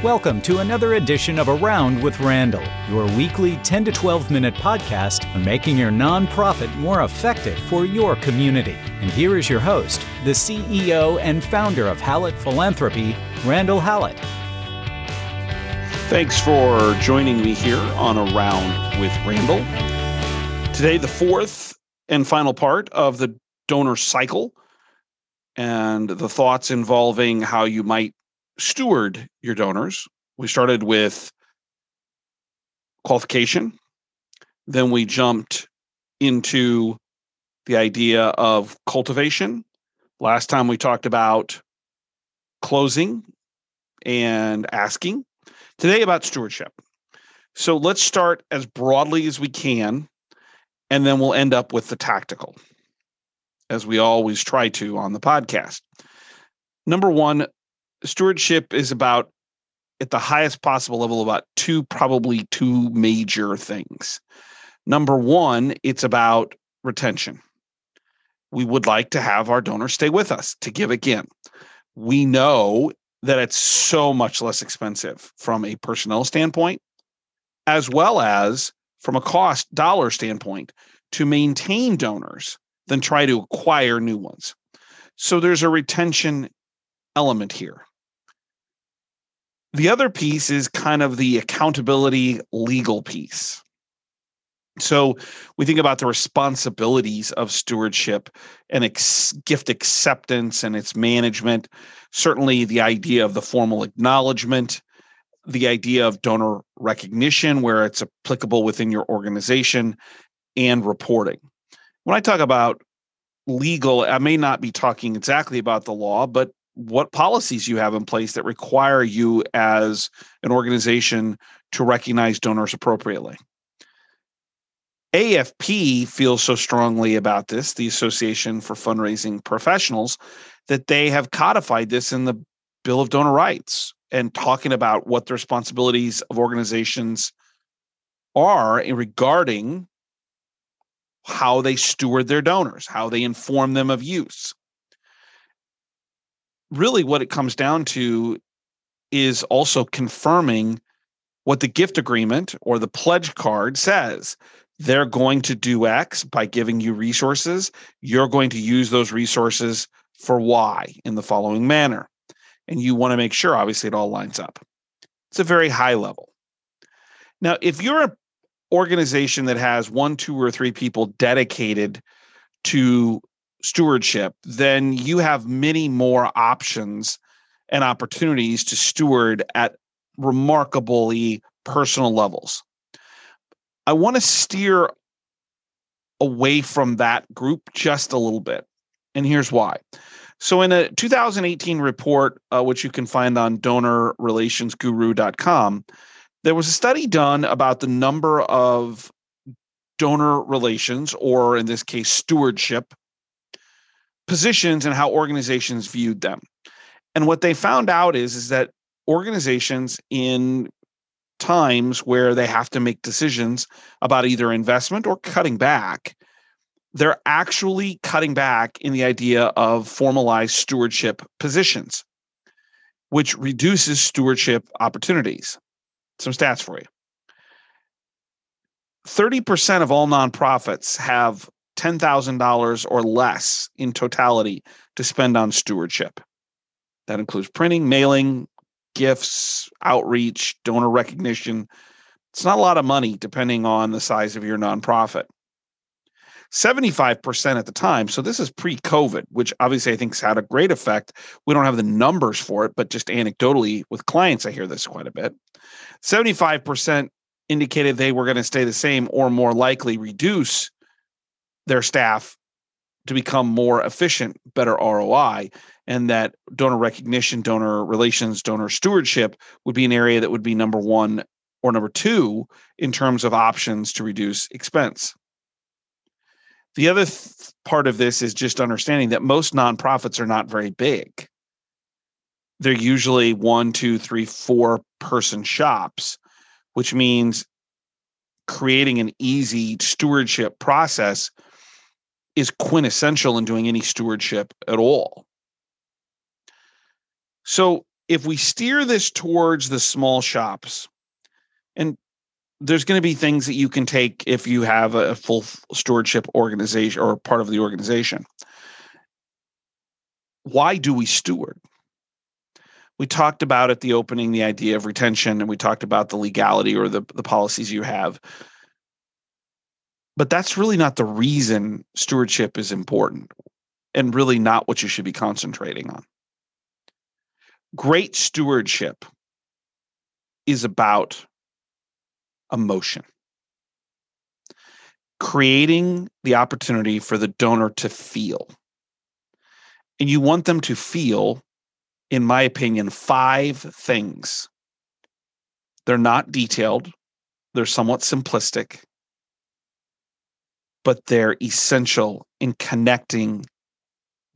Welcome to another edition of Around with Randall, your weekly 10 to 12 minute podcast on making your nonprofit more effective for your community. And here is your host, the CEO and founder of Hallett Philanthropy, Randall Hallett. Thanks for joining me here on Around with Randall. Today, the fourth and final part of the donor cycle and the thoughts involving how you might steward your donors. We started with qualification, then we jumped into the idea of cultivation. Last time we talked about closing and asking. Today about stewardship. So let's start as broadly as we can, and then we'll end up with the tactical, as we always try to on the podcast. Number one, stewardship is about at the highest possible level about two probably two major things. Number one it's about retention. We would like to have our donors stay with us to give again. We know that it's so much less expensive from a personnel standpoint as well as from a cost dollar standpoint to maintain donors than try to acquire new ones so there's a retention element here the other piece is kind of the accountability legal piece. So we think about the responsibilities of stewardship and ex- gift acceptance and its management. Certainly, the idea of the formal acknowledgement, the idea of donor recognition, where it's applicable within your organization, and reporting. When I talk about legal, I may not be talking exactly about the law, but what policies you have in place that require you as an organization to recognize donors appropriately. AFP feels so strongly about this, the Association for Fundraising Professionals, that they have codified this in the Bill of Donor Rights and talking about what the responsibilities of organizations are in regarding how they steward their donors, how they inform them of use really what it comes down to is also confirming what the gift agreement or the pledge card says. They're going to do X by giving you resources. You're going to use those resources for Y in the following manner. And you want to make sure, obviously, it all lines up. It's a very high level. Now, if you're an organization that has one, two, or three people dedicated to stewardship, then you have many more options and opportunities to steward at remarkably personal levels. I want to steer away from that group just a little bit. And here's why. So, in a 2018 report, uh, which you can find on donorrelationsguru.com, there was a study done about the number of donor relations, or in this case, stewardship positions and how organizations viewed them. And what they found out is, is that organizations in times where they have to make decisions about either investment or cutting back, they're actually cutting back in the idea of formalized stewardship positions, which reduces stewardship opportunities. Some stats for you 30% of all nonprofits have $10,000 or less in totality to spend on stewardship. That includes printing, mailing, gifts, outreach, donor recognition. It's not a lot of money depending on the size of your nonprofit. 75% at the time. So this is pre COVID, which obviously I think has had a great effect. We don't have the numbers for it, but just anecdotally with clients, I hear this quite a bit. 75% indicated they were going to stay the same or more likely reduce their staff to become more efficient, better ROI, and that donor recognition, donor relations, donor stewardship would be an area that would be number one or number two in terms of options to reduce expense. The other th- part of this is just understanding that most nonprofits are not very big. They're usually one, two, three, four person shops, which means creating an easy stewardship process is quintessential in doing any stewardship at all. So if we steer this towards the small shops, and there's going to be things that you can take if you have a full stewardship organization or part of the organization. Why do we steward? We talked about at the opening the idea of retention, and we talked about the legality or the, the policies you have. But that's really not the reason stewardship is important and really not what you should be concentrating on. Great stewardship is about emotion. Creating the opportunity for the donor to feel. And you want them to feel, in my opinion, five things. They're not detailed, they're somewhat simplistic, but they're essential in connecting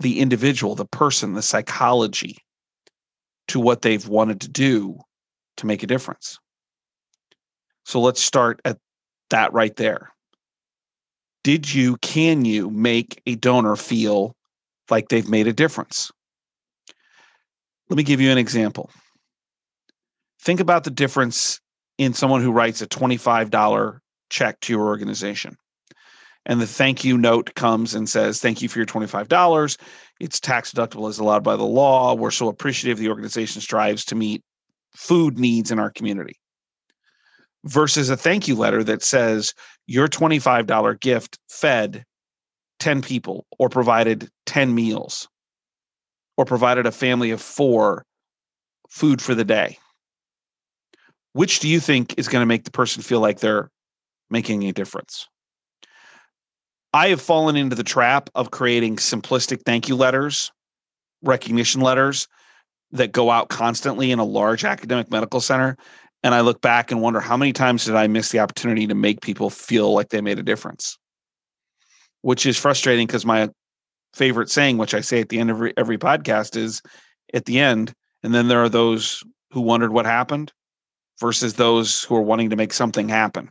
the individual, the person, the psychology to what they've wanted to do to make a difference. So let's start at that right there. Did you, can you make a donor feel like they've made a difference? Let me give you an example. Think about the difference in someone who writes a $25 check to your organization. And the thank you note comes and says, Thank you for your $25. It's tax deductible as allowed by the law. We're so appreciative the organization strives to meet food needs in our community versus a thank you letter that says your $25 gift fed 10 people or provided 10 meals or provided a family of four food for the day. Which do you think is going to make the person feel like they're making a difference? I have fallen into the trap of creating simplistic thank you letters, recognition letters that go out constantly in a large academic medical center and I look back and wonder how many times did I miss the opportunity to make people feel like they made a difference? Which is frustrating because my favorite saying, which I say at the end of every, every podcast, is at the end, and then there are those who wondered what happened versus those who are wanting to make something happen.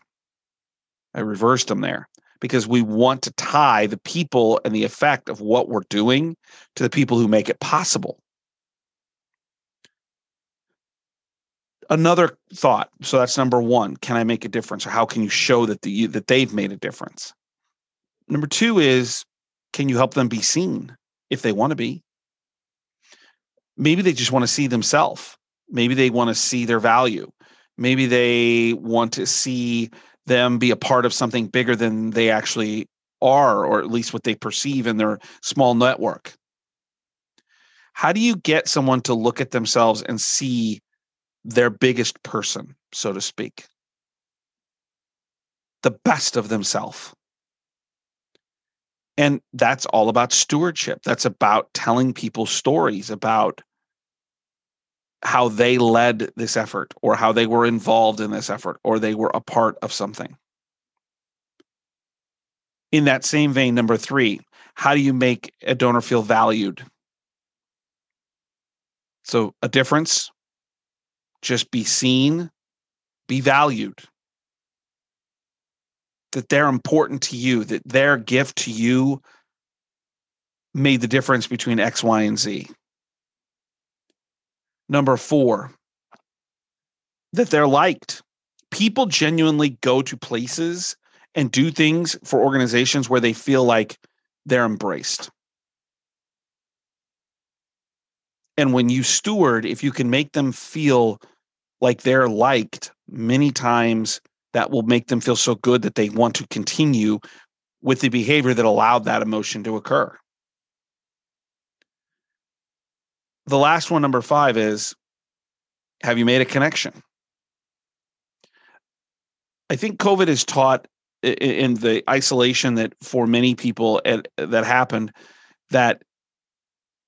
I reversed them there because we want to tie the people and the effect of what we're doing to the people who make it possible. Another thought. So that's number one can i make a difference? Or how can you show that the that they've made a difference? Number two is can you help them be seen if they want to be? Maybe they just want to see themselves maybe they want to see their value. Maybe they want to see them be a part of something bigger than they actually are or at least what they perceive in their small network. How do you get someone to look at themselves and see their biggest person, so to speak, the best of themselves. And that's all about stewardship. That's about telling people stories about how they led this effort or how they were involved in this effort or they were a part of something. In that same vein, number three, how do you make a donor feel valued? So, a difference just be seen, be valued. That they're important to you, that their gift to you made the difference between X, Y, and Z. Number four, that they're liked. People genuinely go to places and do things for organizations where they feel like they're embraced. And when you steward, if you can make them feel like they're liked many times that will make them feel so good that they want to continue with the behavior that allowed that emotion to occur. The last one, number five, is have you made a connection? I think COVID has taught in the isolation that for many people that happened that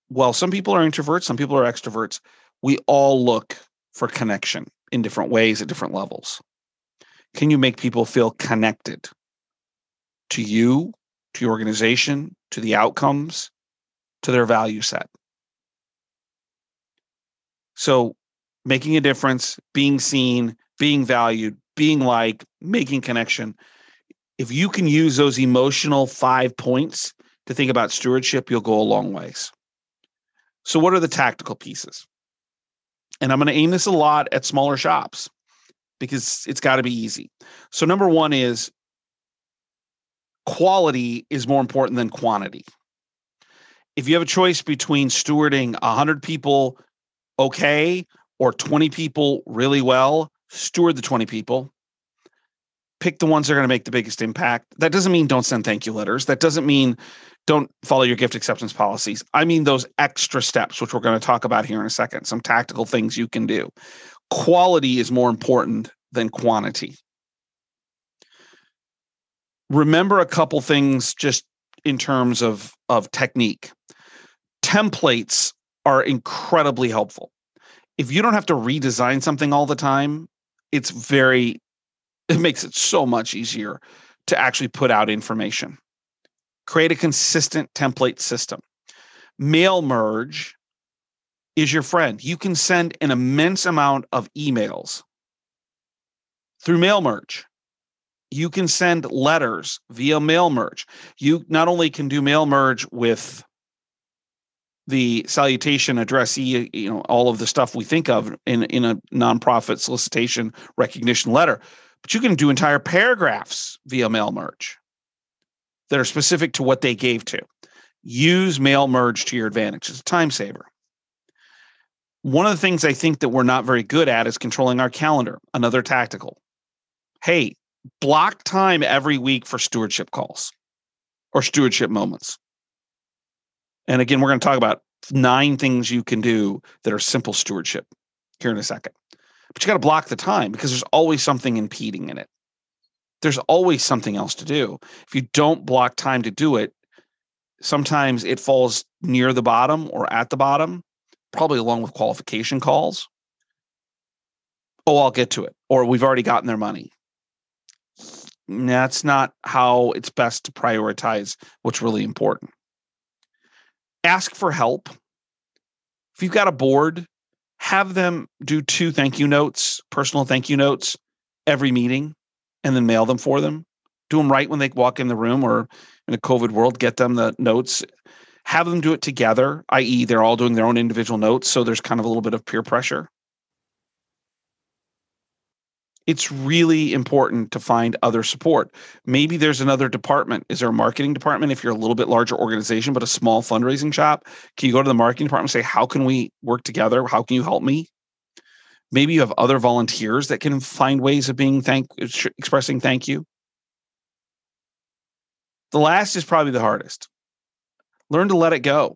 while some people are introverts, some people are extroverts. We all look for connection in different ways at different levels? Can you make people feel connected to you, to your organization, to the outcomes, to their value set? So, making a difference, being seen, being valued, being liked, making connection. If you can use those emotional five points to think about stewardship, you'll go a long ways. So, what are the tactical pieces? And I'm going to aim this a lot at smaller shops because it's got to be easy. So, number one is quality is more important than quantity. If you have a choice between stewarding 100 people okay or 20 people really well, steward the 20 people. Pick the ones that are going to make the biggest impact. That doesn't mean don't send thank you letters. That doesn't mean don't follow your gift acceptance policies. I mean those extra steps, which we're going to talk about here in a second, some tactical things you can do. Quality is more important than quantity. Remember a couple things just in terms of, of technique. Templates are incredibly helpful. If you don't have to redesign something all the time, it's very, it makes it so much easier to actually put out information create a consistent template system. Mail merge is your friend. You can send an immense amount of emails through mail merge. You can send letters via mail merge. You not only can do mail merge with the salutation addressee, you know, all of the stuff we think of in, in a nonprofit solicitation recognition letter, but you can do entire paragraphs via mail merge that are specific to what they gave to. Use mail merge to your advantage. It's a time saver. One of the things I think that we're not very good at is controlling our calendar. Another tactical. Hey, block time every week for stewardship calls or stewardship moments. And again, we're going to talk about nine things you can do that are simple stewardship here in a second. But you got to block the time because there's always something impeding in it there's always something else to do. If you don't block time to do it, sometimes it falls near the bottom or at the bottom, probably along with qualification calls. Oh, I'll get to it. Or we've already gotten their money. That's not how it's best to prioritize what's really important. Ask for help. If you've got a board, have them do two thank you notes, personal thank you notes every meeting and then mail them for them. Do them right when they walk in the room or in a COVID world, get them the notes. Have them do it together, i.e., they're all doing their own individual notes. So there's kind of a little bit of peer pressure. It's really important to find other support. Maybe there's another department. Is there a marketing department if you're a little bit larger organization, but a small fundraising shop? Can you go to the marketing department and say, How can we work together? How can you help me? Maybe you have other volunteers that can find ways of being thank expressing thank you. The last is probably the hardest. Learn to let it go.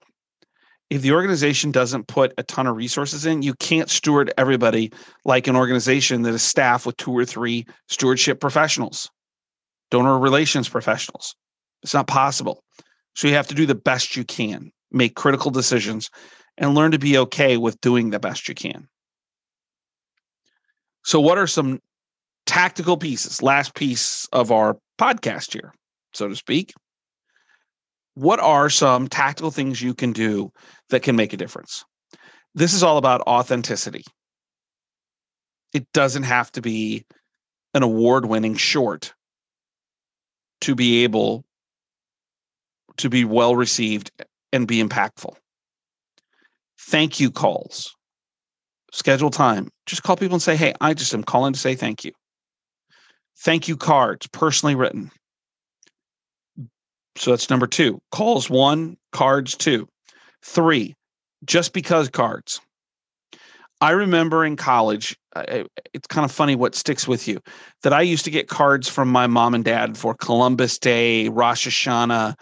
If the organization doesn't put a ton of resources in, you can't steward everybody like an organization that is staffed with two or three stewardship professionals, donor relations professionals. It's not possible. So you have to do the best you can, make critical decisions, and learn to be okay with doing the best you can. So, what are some tactical pieces? Last piece of our podcast here, so to speak. What are some tactical things you can do that can make a difference? This is all about authenticity. It doesn't have to be an award winning short to be able to be well received and be impactful. Thank you calls schedule time. Just call people and say, hey, I just am calling to say thank you. Thank you cards, personally written. So that's number two. Calls one, cards two. Three, just because cards. I remember in college, it's kind of funny what sticks with you that I used to get cards from my mom and dad for Columbus Day, Rosh Hashanah,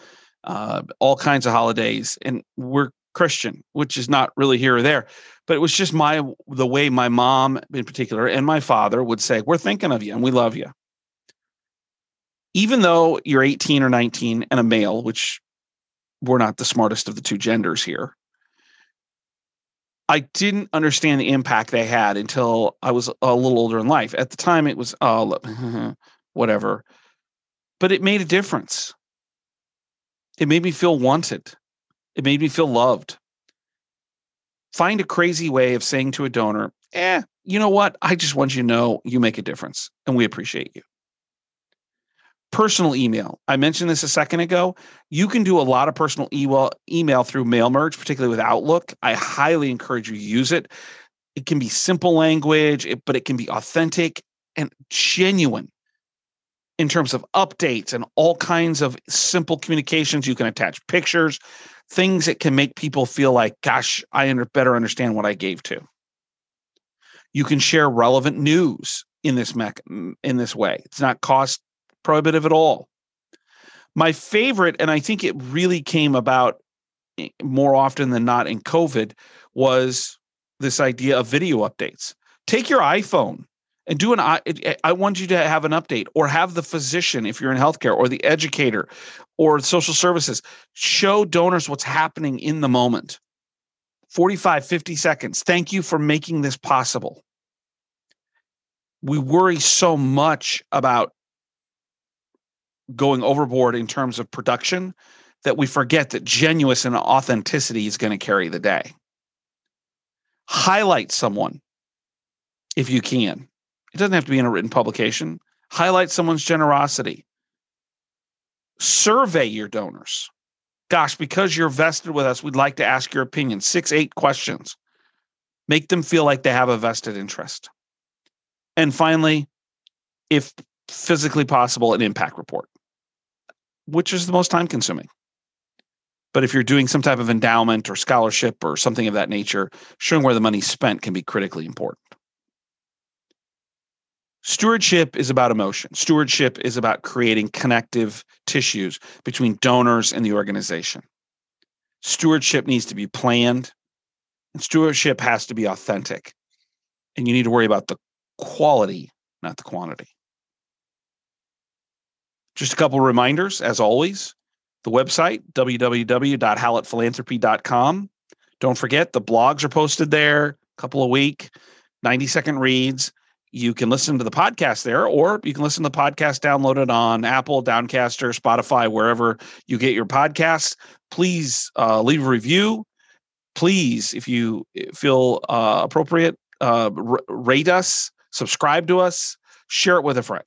uh, all kinds of holidays. And we're Christian, which is not really here or there. But it was just my the way my mom in particular and my father would say, We're thinking of you and we love you. Even though you're 18 or 19 and a male, which we're not the smartest of the two genders here. I didn't understand the impact they had until I was a little older in life. At the time, it was, oh, whatever. But it made a difference. It made me feel wanted. It made me feel loved. Find a crazy way of saying to a donor, eh, you know what? I just want you to know you make a difference and we appreciate you. personal email. I mentioned this a second ago. You can do a lot of personal email email through mail merge, particularly with Outlook. I highly encourage you to use it. It can be simple language, but it can be authentic and genuine in terms of updates and all kinds of simple communications. You can attach pictures, things that can make people feel like, gosh, I under, better understand what I gave to. You can share relevant news in this mech, in this way. It's not cost prohibitive at all. My favorite, and I think it really came about eh, more often than not in COVID, was this idea of video updates. Take your iPhone and do an I, I want you to have an update or have the physician if you're in healthcare or the educator or social services show donors what's happening in the moment 45 50 seconds thank you for making this possible we worry so much about going overboard in terms of production that we forget that genuineness and authenticity is going to carry the day. Highlight someone if you can. It doesn't have to be in a written publication. Highlight someone's generosity. Survey your donors. Gosh, because you're vested with us, we'd like to ask your opinion. Six, eight questions. Make them feel like they have a vested interest. And finally, if physically possible, an impact report which is the most time consuming. But if you're doing some type of endowment or scholarship or something of that nature, showing where the money's spent can be critically important. Stewardship is about emotion. Stewardship is about creating connective tissues between donors and the organization. Stewardship needs to be planned, and stewardship has to be authentic. And you need to worry about the quality, not the quantity. Just a couple reminders, as always, the website, www.hallettphilanthropy.com. Don't forget, the blogs are posted there, a couple a week, 90 second reads. You can listen to the podcast there, or you can listen to the podcast downloaded on Apple, Downcaster, Spotify, wherever you get your podcasts. Please uh, leave a review. Please, if you feel uh, appropriate, uh, r- rate us, subscribe to us, share it with a friend.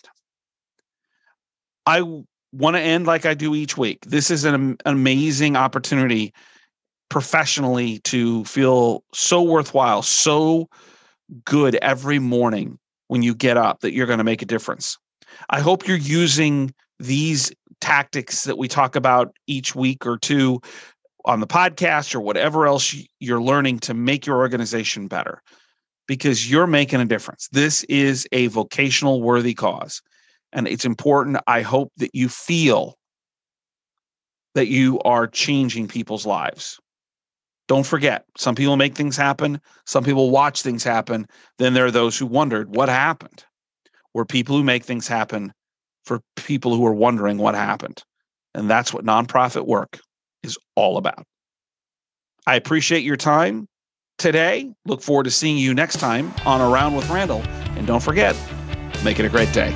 I want to end like I do each week. This is an, amazing opportunity professionally to feel so worthwhile, so good every morning when you get up that you're going to make a difference. I hope you're using these tactics that we talk about each week or two on the podcast or whatever else you're learning to make your organization better because you're making a difference. This is a vocational worthy cause. And it's important. I hope that you feel that you are changing people's lives. Don't forget, some people make things happen, some people watch things happen. Then there are those who wondered what happened. We're people who make things happen for people who are wondering what happened. And that's what nonprofit work is all about. I appreciate your time today. Look forward to seeing you next time on Around with Randall. And don't forget, make it a great day.